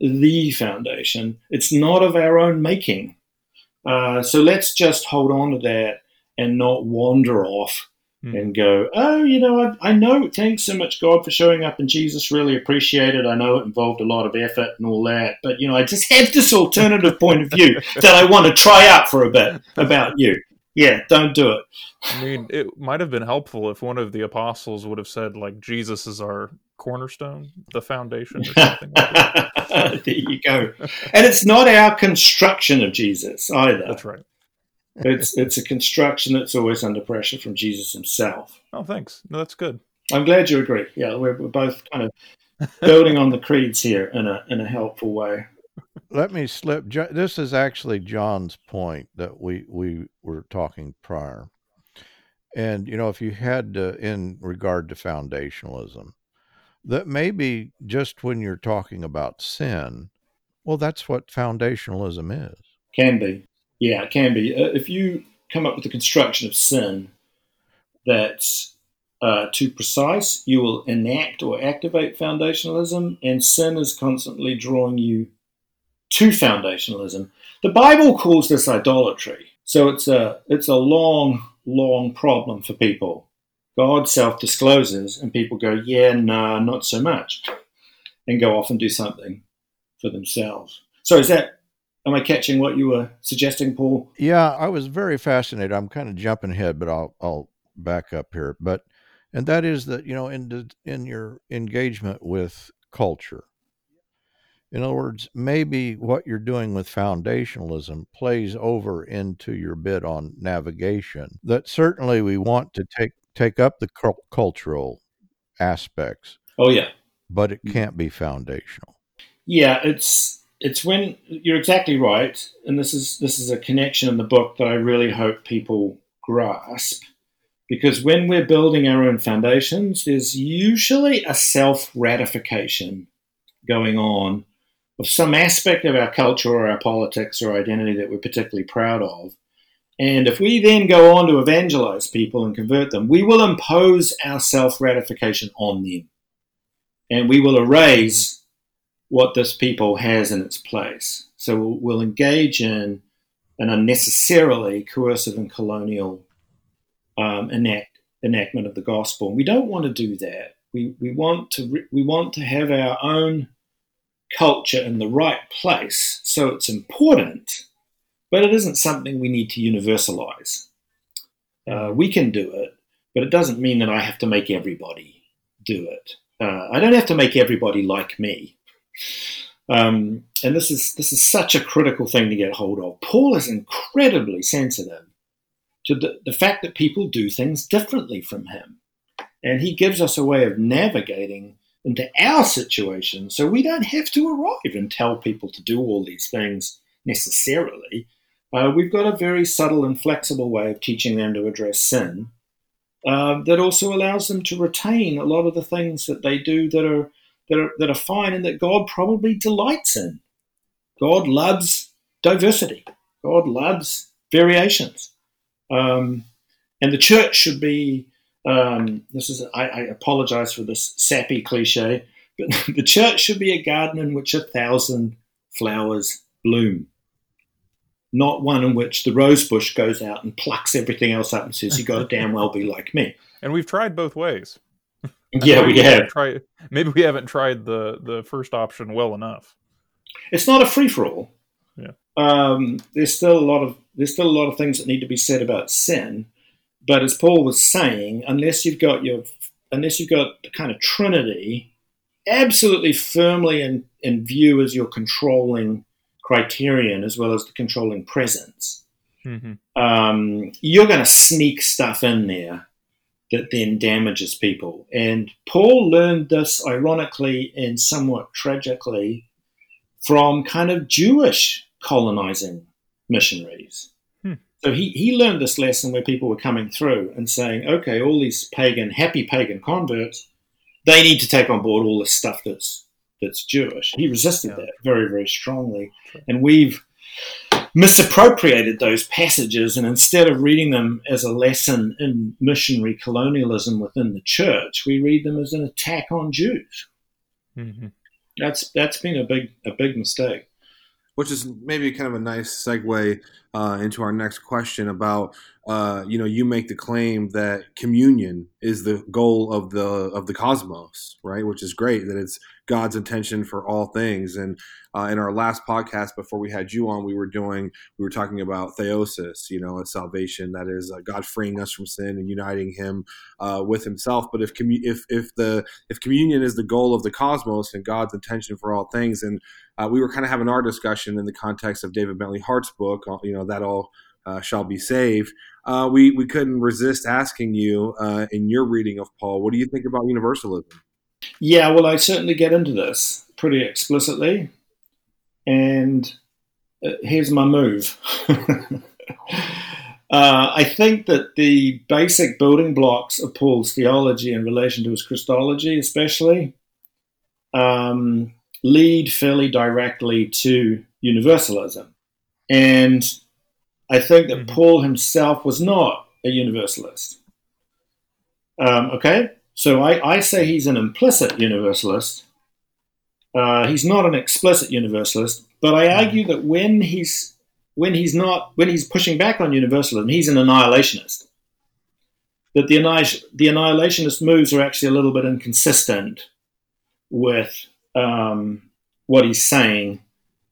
Speaker 3: the foundation. It's not of our own making. Uh, so let's just hold on to that and not wander off mm. and go, oh, you know, I, I know, thanks so much, God, for showing up in Jesus. Really appreciate it. I know it involved a lot of effort and all that, but, you know, I just have this alternative point of view <laughs> that I want to try out for a bit about you. Yeah, don't do it.
Speaker 5: I mean, it might have been helpful if one of the apostles would have said, like, Jesus is our cornerstone, the foundation, or something like <laughs>
Speaker 3: there you go. And it's not our construction of Jesus either.
Speaker 5: That's right
Speaker 3: it's it's a construction that's always under pressure from Jesus himself.
Speaker 5: Oh, thanks. No, that's good.
Speaker 3: I'm glad you agree. Yeah, we're, we're both kind of building on the creeds here in a in a helpful way.
Speaker 2: Let me slip. This is actually John's point that we we were talking prior, and you know, if you had to, in regard to foundationalism, that maybe just when you're talking about sin, well, that's what foundationalism is.
Speaker 3: Can be. Yeah, it can be. Uh, if you come up with a construction of sin that's uh, too precise, you will enact or activate foundationalism, and sin is constantly drawing you to foundationalism. The Bible calls this idolatry. So it's a it's a long, long problem for people. God self discloses, and people go, "Yeah, nah, not so much," and go off and do something for themselves. So is that Am I catching what you were suggesting, Paul?
Speaker 2: Yeah, I was very fascinated. I'm kind of jumping ahead, but I'll I'll back up here. But and that is that you know in in your engagement with culture. In other words, maybe what you're doing with foundationalism plays over into your bid on navigation. That certainly we want to take take up the cultural aspects.
Speaker 3: Oh yeah,
Speaker 2: but it mm-hmm. can't be foundational.
Speaker 3: Yeah, it's it's when you're exactly right, and this is this is a connection in the book that I really hope people grasp. Because when we're building our own foundations, there's usually a self ratification going on of some aspect of our culture or our politics or identity that we're particularly proud of. And if we then go on to evangelize people and convert them, we will impose our self ratification on them. And we will erase what this people has in its place. So we'll, we'll engage in an unnecessarily coercive and colonial um, enact, enactment of the gospel. And we don't want to do that. We, we want to we want to have our own culture in the right place. So it's important, but it isn't something we need to universalize. Uh, we can do it, but it doesn't mean that I have to make everybody do it. Uh, I don't have to make everybody like me. Um, and this is this is such a critical thing to get hold of. Paul is incredibly sensitive to the, the fact that people do things differently from him. And he gives us a way of navigating into our situation so we don't have to arrive and tell people to do all these things necessarily. Uh, we've got a very subtle and flexible way of teaching them to address sin uh, that also allows them to retain a lot of the things that they do that are that are, that are fine and that God probably delights in. God loves diversity. God loves variations. Um, and the church should be, um, this is, I, I, apologize for this sappy cliche, but <laughs> the church should be a garden in which a thousand flowers bloom, not one in which the rose bush goes out and plucks everything else up and says, you got to damn well be like me.
Speaker 5: And we've tried both ways. <laughs>
Speaker 3: yeah, we have.
Speaker 5: Try, maybe we haven't tried the the first option well enough.
Speaker 3: It's not a free for all.
Speaker 5: Yeah.
Speaker 3: Um, there's still a lot of there's still a lot of things that need to be said about sin, but as Paul was saying, unless you've got your unless you've got the kind of Trinity absolutely firmly in, in view as your controlling criterion as well as the controlling presence, mm-hmm. um, you're going to sneak stuff in there that then damages people. And Paul learned this, ironically and somewhat tragically, from kind of Jewish colonizing missionaries. So he, he learned this lesson where people were coming through and saying, okay, all these pagan, happy pagan converts, they need to take on board all this stuff that's that's Jewish. He resisted yeah. that very, very strongly. And we've misappropriated those passages and instead of reading them as a lesson in missionary colonialism within the church, we read them as an attack on Jews. Mm-hmm. That's that's been a big a big mistake.
Speaker 4: Which is maybe kind of a nice segue uh, into our next question about uh, you know you make the claim that communion is the goal of the of the cosmos right? Which is great that it's god's intention for all things and uh, in our last podcast before we had you on we were doing we were talking about theosis you know a salvation that is uh, god freeing us from sin and uniting him uh, with himself but if commu- if if the if communion is the goal of the cosmos and god's intention for all things and uh, we were kind of having our discussion in the context of david bentley hart's book you know that all uh, shall be saved. Uh, we we couldn't resist asking you uh, in your reading of Paul, what do you think about universalism?
Speaker 3: Yeah, well, I certainly get into this pretty explicitly, and uh, here's my move. <laughs> Uh, I think that the basic building blocks of Paul's theology in relation to his Christology, especially, um, lead fairly directly to universalism. And I think that mm-hmm. Paul himself was not a universalist. Um, okay, so I, I, say he's an implicit universalist. Uh, he's not an explicit universalist, but I argue that when he's when he's not when he's pushing back on universalism, he's an annihilationist. That the, the annihilationist moves are actually a little bit inconsistent with um, what he's saying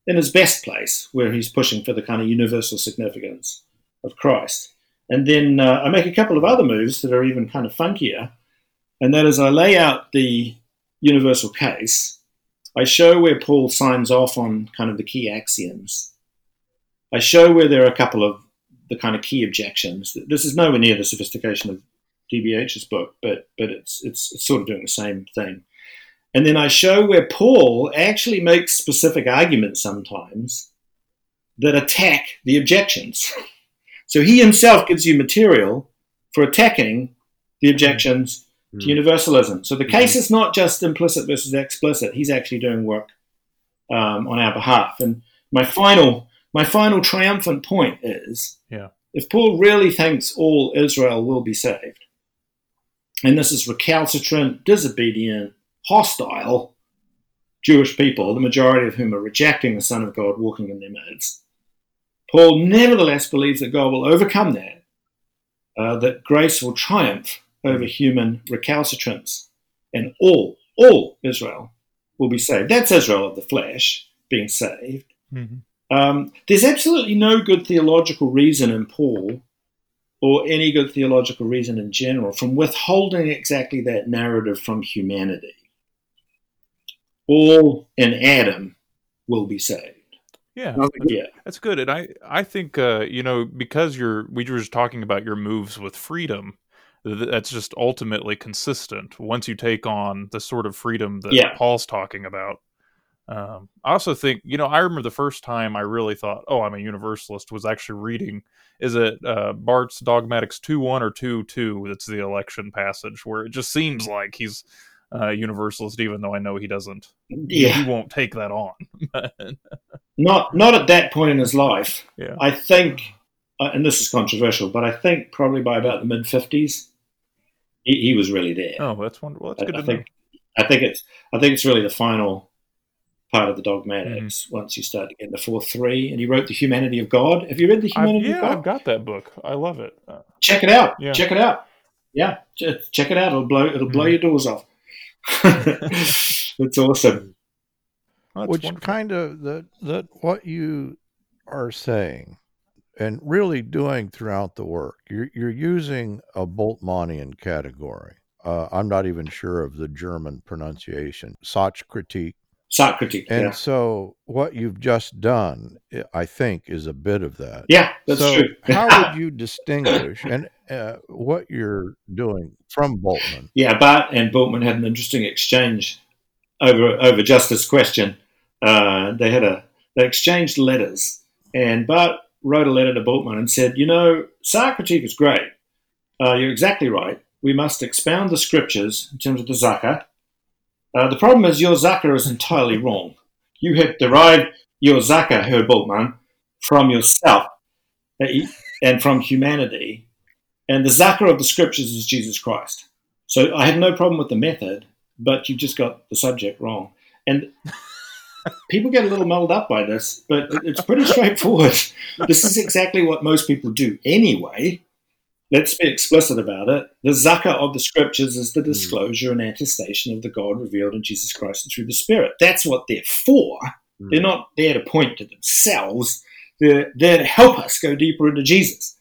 Speaker 3: in his best place, where he's pushing for the kind of universal significance of Christ. And then uh, I make a couple of other moves that are even kind of funkier, and that is I lay out the universal case. I show where Paul signs off on kind of the key axioms I show where there are a couple of the kind of key objections. This is nowhere near the sophistication of DBH's book, but but it's, it's it's sort of doing the same thing. And then I show where Paul actually makes specific arguments sometimes that attack the objections. <laughs> So he himself gives you material for attacking the objections mm. to universalism. So the case mm. is not just implicit versus explicit. He's actually doing work um, on our behalf. And my final my final triumphant point is
Speaker 5: yeah.
Speaker 3: if Paul really thinks all Israel will be saved, and this is recalcitrant, disobedient, hostile Jewish people, the majority of whom are rejecting the Son of God walking in their midst, Paul nevertheless believes that God will overcome that, uh, that grace will triumph over human recalcitrance, and all, all Israel will be saved. That's Israel of the flesh being saved. Mm-hmm. Um, there's absolutely no good theological reason in Paul, or any good theological reason in general, from withholding exactly that narrative from humanity. All in Adam will be saved.
Speaker 5: Yeah, yeah, that's good. And I, I think, uh, you know, because you're, we were just talking about your moves with freedom. That's just ultimately consistent. Once you take on the sort of freedom that yeah. Paul's talking about, um, I also think, you know, I remember the first time I really thought, oh, I'm a universalist, was actually reading, is it uh, Barth's Dogmatics 2 1 or 2 2? That's the election passage where it just seems like he's a uh, universalist, even though I know he doesn't. Yeah. He won't take that on. <laughs>
Speaker 3: not, not at that point in his life.
Speaker 5: Yeah.
Speaker 3: I think, uh, and this is controversial, but I think probably by about the mid 50s, he, he, was really there.
Speaker 5: Oh, that's wonderful. That's good I,
Speaker 3: I think, know. I think it's I think it's really the final part of the dogmatics mm-hmm. once you start to get the four three. And he wrote The Humanity of God. Have you read The Humanity
Speaker 5: I've, yeah,
Speaker 3: of God?
Speaker 5: I've got that book. I love it. Uh,
Speaker 3: check it out. Yeah. Check it out. Yeah, check it out. It'll blow it'll blow mm-hmm. your doors off. <laughs> it's awesome.
Speaker 2: Well, Which wonderful. kind of that that what you are saying and really doing throughout the work, you're, you're using a Bultmannian category. Uh, I'm not even sure of the German pronunciation. Sachkritik
Speaker 3: Sachkritik.
Speaker 2: And
Speaker 3: yeah.
Speaker 2: so what you've just done, I think, is a bit of that.
Speaker 3: Yeah, that's
Speaker 2: so
Speaker 3: true. <laughs>
Speaker 2: how would you distinguish and uh, what you're doing from Bultmann?
Speaker 3: Yeah, Barth and Bultmann had an interesting exchange over over just this question. Uh, they had a they exchanged letters, and Barth wrote a letter to Bultmann and said, "You know, Sachkritik is great. Uh, you're exactly right. We must expound the scriptures in terms of the Sache." Uh, the problem is your Sache is entirely wrong. You have derived your Sache, Herr Bultmann, from yourself uh, and from humanity. And the Sache of the scriptures is Jesus Christ. So I have no problem with the method, but you've just got the subject wrong. And people get a little muddled up by this, but it's pretty <laughs> straightforward. This is exactly what most people do anyway let's be explicit about it. The Sache of the scriptures is the hmm. disclosure and attestation of the God revealed in Jesus Christ and through the Spirit. That's what they're for. Mm. They're not there to point to themselves. They're there to help us go deeper into Jesus.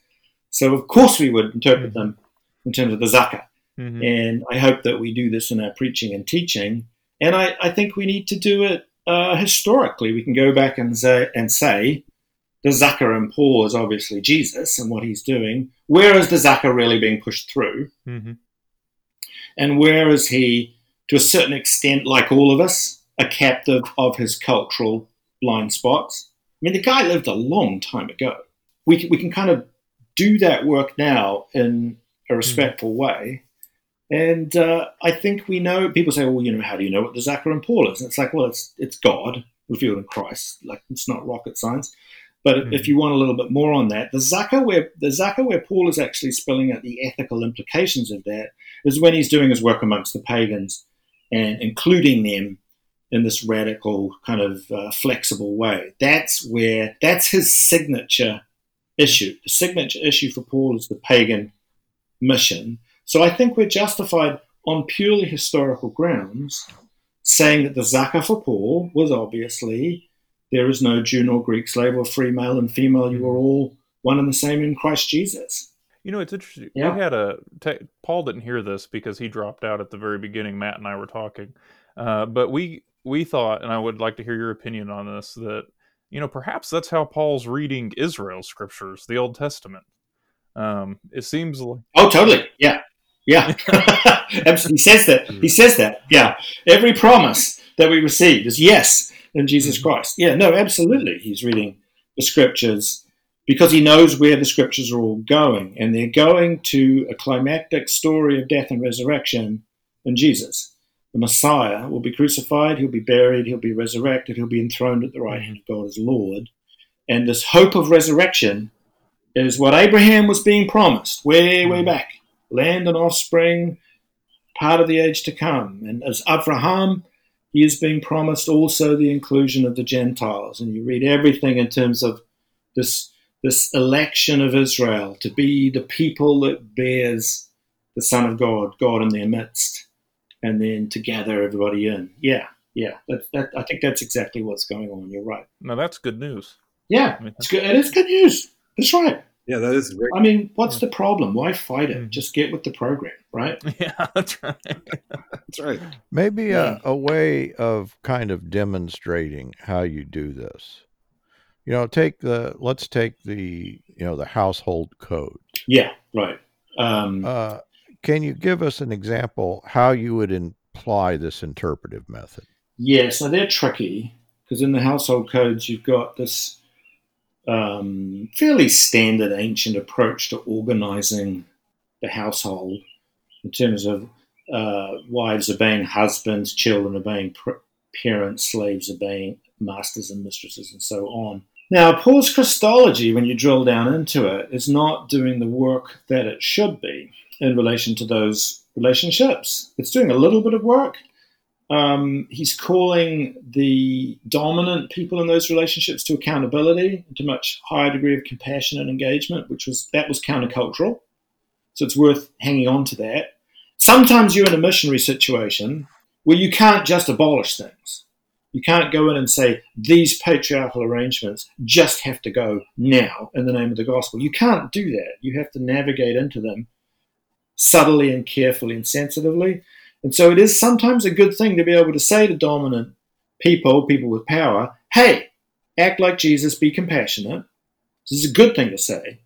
Speaker 3: So of course we would interpret mm. them in terms of the Sache. Mm-hmm. And I hope that we do this in our preaching and teaching. And I, I think we need to do it uh, historically. We can go back and say, and say the Sache and Paul is obviously Jesus and what he's doing. Where is the Sache really being pushed through? Mm-hmm. And where is he, to a certain extent, like all of us, a captive of his cultural blind spots? I mean, the guy lived a long time ago. We can, we can kind of do that work now in a respectful mm-hmm. way. And uh, I think we know. People say, "Well, you know, how do you know what the Sache and Paul is?" And it's like, well, it's it's God revealed in Christ. Like it's not rocket science. But mm-hmm. if you want a little bit more on that, the Sache where the where Paul is actually spelling out the ethical implications of that is when he's doing his work amongst the pagans and including them in this radical kind of uh, flexible way. That's where that's his signature issue. The signature issue for Paul is the pagan mission. So I think we're justified on purely historical grounds saying that the Sache for Paul was obviously there is no Jew nor Greek, slave or free, male and female. You are all one and the same in Christ Jesus.
Speaker 5: You know, it's interesting.
Speaker 3: Yeah.
Speaker 5: We had a te- Paul didn't hear this because he dropped out at the very beginning. Matt and I were talking, uh, but we we thought, and I would like to hear your opinion on this, that you know perhaps that's how Paul's reading Israel's scriptures, the Old Testament. Um, it seems like
Speaker 3: Oh, totally. Yeah. Yeah. <laughs> <laughs> He says that. He hmm. says that. Yeah. Every promise that we receive is yes in Jesus hmm. Christ. Yeah. No, absolutely. He's reading the scriptures because he knows where the scriptures are all going. And they're going to a climactic story of death and resurrection in Jesus. The Messiah will be crucified, he'll be buried, he'll be resurrected, he'll be enthroned at the right hand of God as Lord. And this hope of resurrection is what Abraham was being promised way, way hmm. back. Land and offspring, part of the age to come. And as Abraham, he is being promised also the inclusion of the Gentiles. And you read everything in terms of this, this election of Israel to be the people that bears the Son of God, God in their midst, and then to gather everybody in. Yeah, yeah. That, that, I think that's exactly what's going on. You're right.
Speaker 5: no, that's good news.
Speaker 3: Yeah,
Speaker 5: I mean,
Speaker 3: it's good. It is good news. That's right.
Speaker 4: Yeah, that is great.
Speaker 3: I mean, what's the problem? Why fight it?
Speaker 5: Mhm.
Speaker 3: Just get with the program, right? <laughs>
Speaker 5: yeah, that's right.
Speaker 4: That's right.
Speaker 2: Maybe
Speaker 3: Yeah.
Speaker 2: a, a way of kind of demonstrating how you do this. You know, take the let's take the you know the household code.
Speaker 3: Yeah, right. Um,
Speaker 2: Uh, can you give us an example how you would imply this interpretive method?
Speaker 3: yeah, so they're tricky because in the household codes you've got this um, fairly standard ancient approach to organizing the household in terms of uh, wives obeying husbands, children obeying pr- parents, slaves obeying masters and mistresses, and so on. Now, Paul's Christology, when you drill down into it, is not doing the work that it should be in relation to those relationships. It's doing a little bit of work. Um, he's calling the dominant people in those relationships to accountability, to much higher degree of compassion and engagement, which was that was countercultural. So it's worth hanging on to that. Sometimes you're in a missionary situation where you can't just abolish things. You can't go in and say these patriarchal arrangements just have to go now in the name of the gospel. You can't do that. You have to navigate into them subtly and carefully and sensitively. And so it is sometimes a good thing to be able to say to dominant people, people with power, hey, act like Jesus, be compassionate. This is a good thing to say,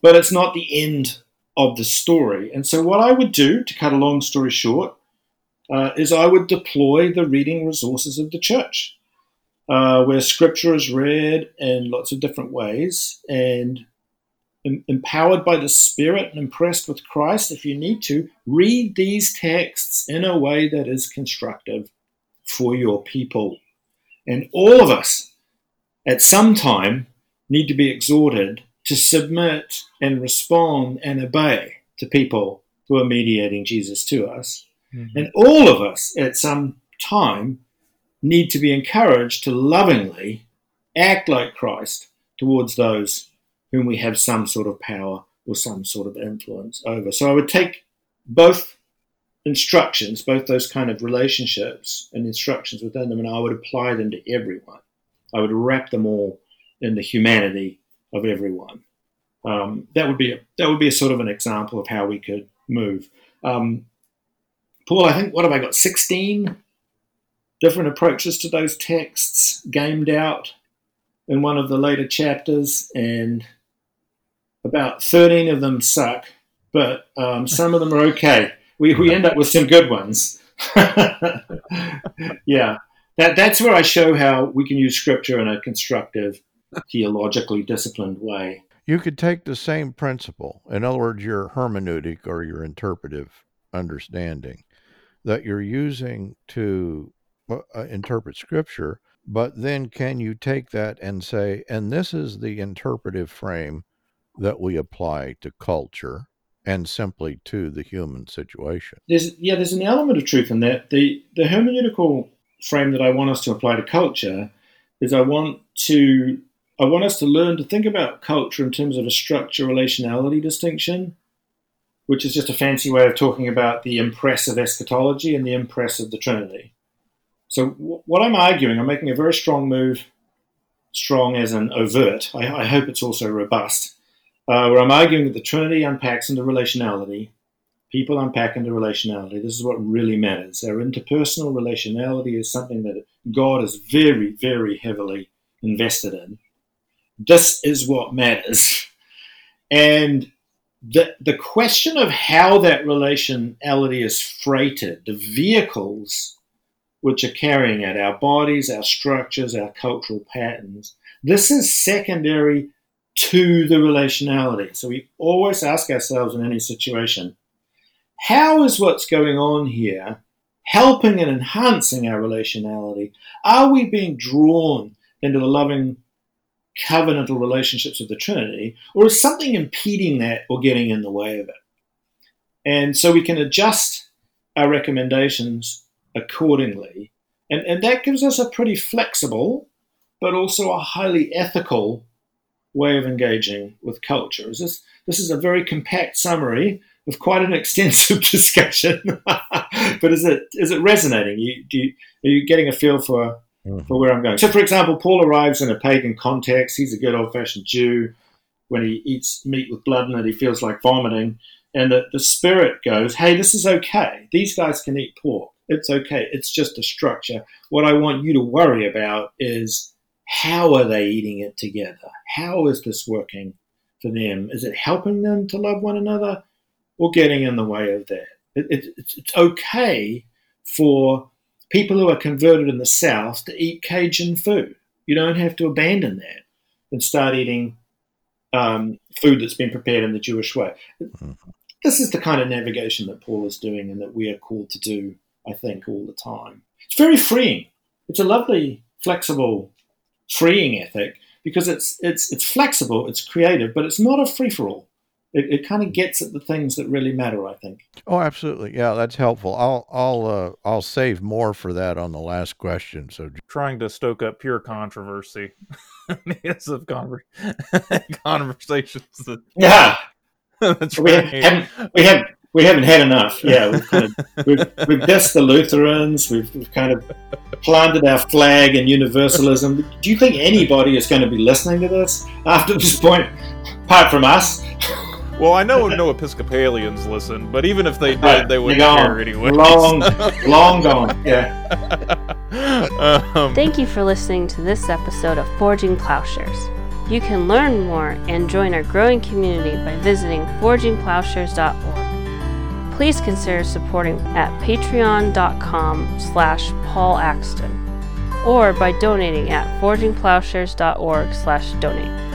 Speaker 3: but it's not the end of the story. And so, what I would do, to cut a long story short, uh, is I would deploy the reading resources of the church, uh, where scripture is read in lots of different ways and empowered by the Spirit and impressed with Christ, if you need to, read these texts in a way that is constructive for your people. And all of us, at some time, need to be exhorted to submit and respond and obey to people who are mediating Jesus to us. Mm-hmm. And all of us, at some time, need to be encouraged to lovingly act like Christ towards those whom we have some sort of power or some sort of influence over. So I would take both instructions, both those kind of relationships and instructions within them, and I would apply them to everyone. I would wrap them all in the humanity of everyone. Um, that would be a, that would be a sort of an example of how we could move. Um, Paul, I think what have I got? Sixteen different approaches to those texts gamed out in one of the later chapters, and about 13 of them suck, but um, some of them are okay. We, we end up with some good ones. <laughs> yeah, that, that's where I show how we can use scripture in a constructive, theologically disciplined way.
Speaker 2: You could take the same principle, in other words, your hermeneutic or your interpretive understanding that you're using to uh, interpret scripture, but then can you take that and say, and this is the interpretive frame that we apply to culture and simply to the human situation?
Speaker 3: There's yeah, there's an element of truth in that. The the hermeneutical frame that I want us to apply to culture is I want to I want us to learn to think about culture in terms of a structure relationality distinction, which is just a fancy way of talking about the impress of eschatology and the impress of the Trinity. So w- what I'm arguing, I'm making a very strong move, strong as an overt. I, I hope it's also robust, uh, where I'm arguing that the Trinity unpacks into relationality people unpack into relationality. This is what really matters. Our interpersonal relationality is something that God is very, very heavily invested in. This is what matters. And the, the question of how that relationality is freighted, the vehicles which are carrying it, our bodies, our structures, our cultural patterns, this is secondary to the relationality. So we always ask ourselves in any situation, how is what's going on here helping and enhancing our relationality? Are we being drawn into the loving covenantal relationships of the Trinity, or is something impeding that or getting in the way of it? And so we can adjust our recommendations accordingly. And, and that gives us a pretty flexible, but also a highly ethical way of engaging with culture. Is this, this is a very compact summary of quite an <laughs> extensive discussion. <laughs> but is it is it resonating? You, do you, are you getting a feel for mm-hmm. for where I'm going? So, for example, Paul arrives in a pagan context. He's a good old fashioned Jew. When he eats meat with blood in it, he feels like vomiting. And the, the spirit goes, "Hey, this is okay. These guys can eat pork. It's okay. It's just a structure. What I want you to worry about is." How are they eating it together? How is this working for them? Is it helping them to love one another? or getting in the way of that. It, it, it's, it's okay for people who are converted in the South to eat Cajun food. You don't have to abandon that and start eating um, food that's been prepared in the Jewish way. This is the kind of navigation that Paul is doing and that we are called to do, I think, all the time. It's very freeing. It's a lovely, flexible, freeing ethic because it's it's it's flexible, it's creative, but it's not a free for all it, it kind of gets at the things that really matter. I think.
Speaker 2: Oh, absolutely. Yeah, that's helpful. I'll I'll uh, I'll save more for that on the last question. So
Speaker 5: trying to stoke up pure controversy, <laughs> yes, of conver- <laughs> conversations. That,
Speaker 3: yeah, <laughs> that's we right. Haven't, we have we haven't had enough. Yeah, <laughs> we've kind of we've, we've dissed the Lutherans. We've, we've kind of planted our flag in universalism. Do you think anybody is going to be listening to this after this point, apart from us?
Speaker 5: Well, I know no Episcopalians listen, but even if they did, they wouldn't care anyway.
Speaker 3: Long, long gone. Yeah. <laughs>
Speaker 6: Um, Thank you for listening to this episode of Forging Plowshares. You can learn more and join our growing community by visiting forgingplowshares.org. Please consider supporting at patreon.com slash Paul Axton or by donating at forgingplowshares.org slash donate.